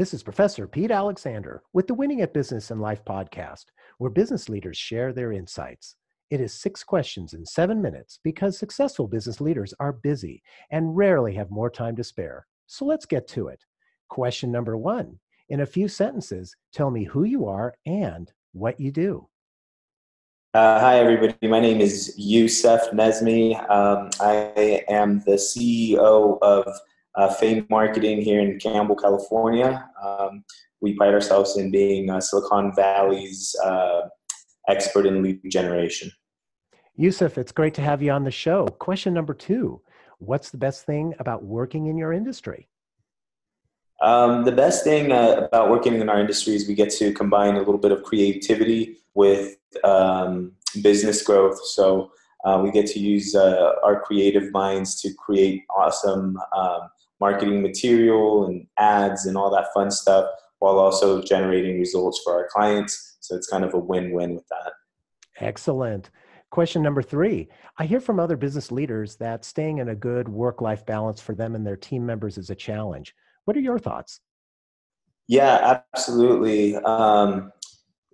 This is Professor Pete Alexander with the Winning at Business and Life podcast, where business leaders share their insights. It is six questions in seven minutes because successful business leaders are busy and rarely have more time to spare. So let's get to it. Question number one In a few sentences, tell me who you are and what you do. Uh, hi, everybody. My name is Yussef Nezmi. Um, I am the CEO of uh, Faim Marketing here in Campbell, California. Um, we pride ourselves in being uh, Silicon Valley's uh, expert in lead generation. Yussef, it's great to have you on the show. Question number two What's the best thing about working in your industry? Um, the best thing uh, about working in our industry is we get to combine a little bit of creativity with um, business growth. So uh, we get to use uh, our creative minds to create awesome um, marketing material and ads and all that fun stuff while also generating results for our clients. So it's kind of a win win with that. Excellent. Question number three I hear from other business leaders that staying in a good work life balance for them and their team members is a challenge. What are your thoughts? Yeah, absolutely. Um,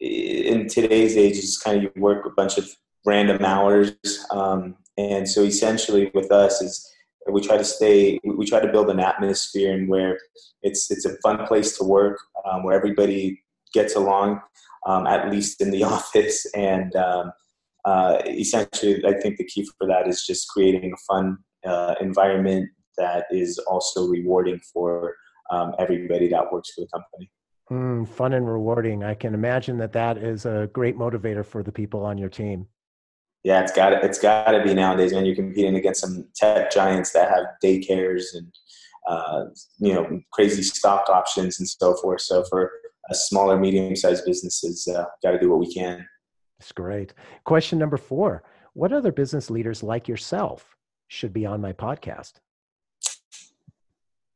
in today's age, it's kind of you work a bunch of random hours. Um, and so essentially with us is we try to stay we try to build an atmosphere and where it's it's a fun place to work um, where everybody gets along um, at least in the office. And um, uh, essentially i think the key for that is just creating a fun uh, environment that is also rewarding for um, everybody that works for the company. Mm, fun and rewarding. I can imagine that that is a great motivator for the people on your team yeah, it's got it's got to be nowadays, man. You're competing against some tech giants that have daycares and uh, you know crazy stock options and so forth. So for a smaller, medium-sized businesses, uh, got to do what we can. That's great. Question number four: What other business leaders like yourself should be on my podcast?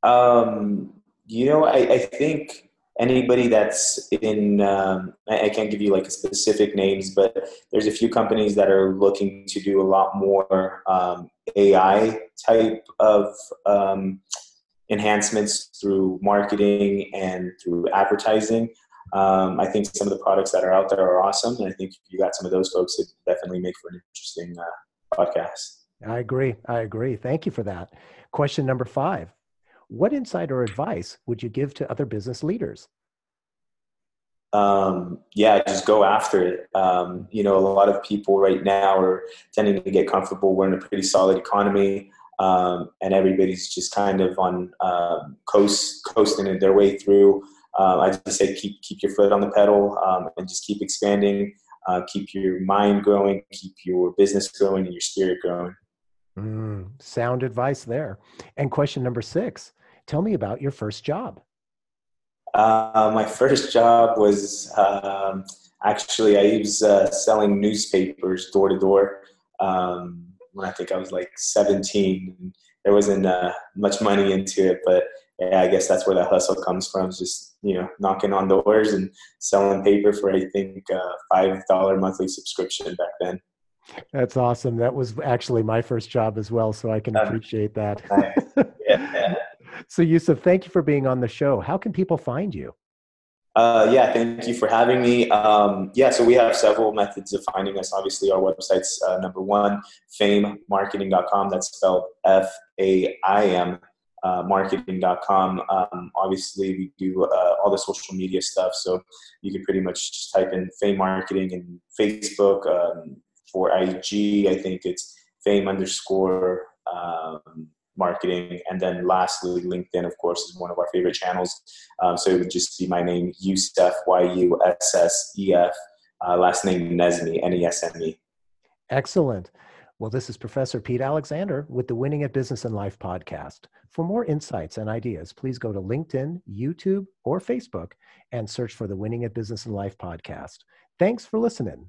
Um, you know, I, I think anybody that's in um, i can't give you like specific names but there's a few companies that are looking to do a lot more um, ai type of um, enhancements through marketing and through advertising. Um, i think some of the products that are out there are awesome and i think if you got some of those folks it definitely make for an interesting uh, podcast. I agree. I agree. Thank you for that. Question number five what insight or advice would you give to other business leaders? Um, yeah, just go after it. Um, you know, a lot of people right now are tending to get comfortable. We're in a pretty solid economy, um, and everybody's just kind of on um, coast coasting their way through. Uh, I just say keep keep your foot on the pedal um, and just keep expanding. Uh, keep your mind growing, keep your business growing, and your spirit growing. Mm, sound advice there. And question number six tell me about your first job. Uh, my first job was um, actually, I was uh, selling newspapers door to door um, when I think I was like 17. There wasn't uh, much money into it, but yeah, I guess that's where that hustle comes from. Just you know, knocking on doors and selling paper for I think uh, five dollar monthly subscription back then. That's awesome. That was actually my first job as well, so I can um, appreciate that. yeah. so, Yussef, thank you for being on the show. How can people find you? Uh, yeah, thank you for having me. Um, yeah, so we have several methods of finding us. Obviously, our website's uh, number one, faimmarketing.com. That's spelled F A I M uh, marketing.com. Um, obviously, we do uh, all the social media stuff. So you can pretty much just type in Faim Marketing and Facebook, um, for IG, I think it's faim underscore um, marketing. And then lastly, LinkedIn, of course, is one of our favorite channels. Um, so it would just be my name, Yussef, Y U S S E F, uh, last name Nezmi, N E S M E. Excellent. Well, this is Professor Pete Alexander with the Winning at Business and Life podcast. For more insights and ideas, please go to LinkedIn, YouTube, or Facebook and search for the Winning at Business and Life podcast. Thanks for listening.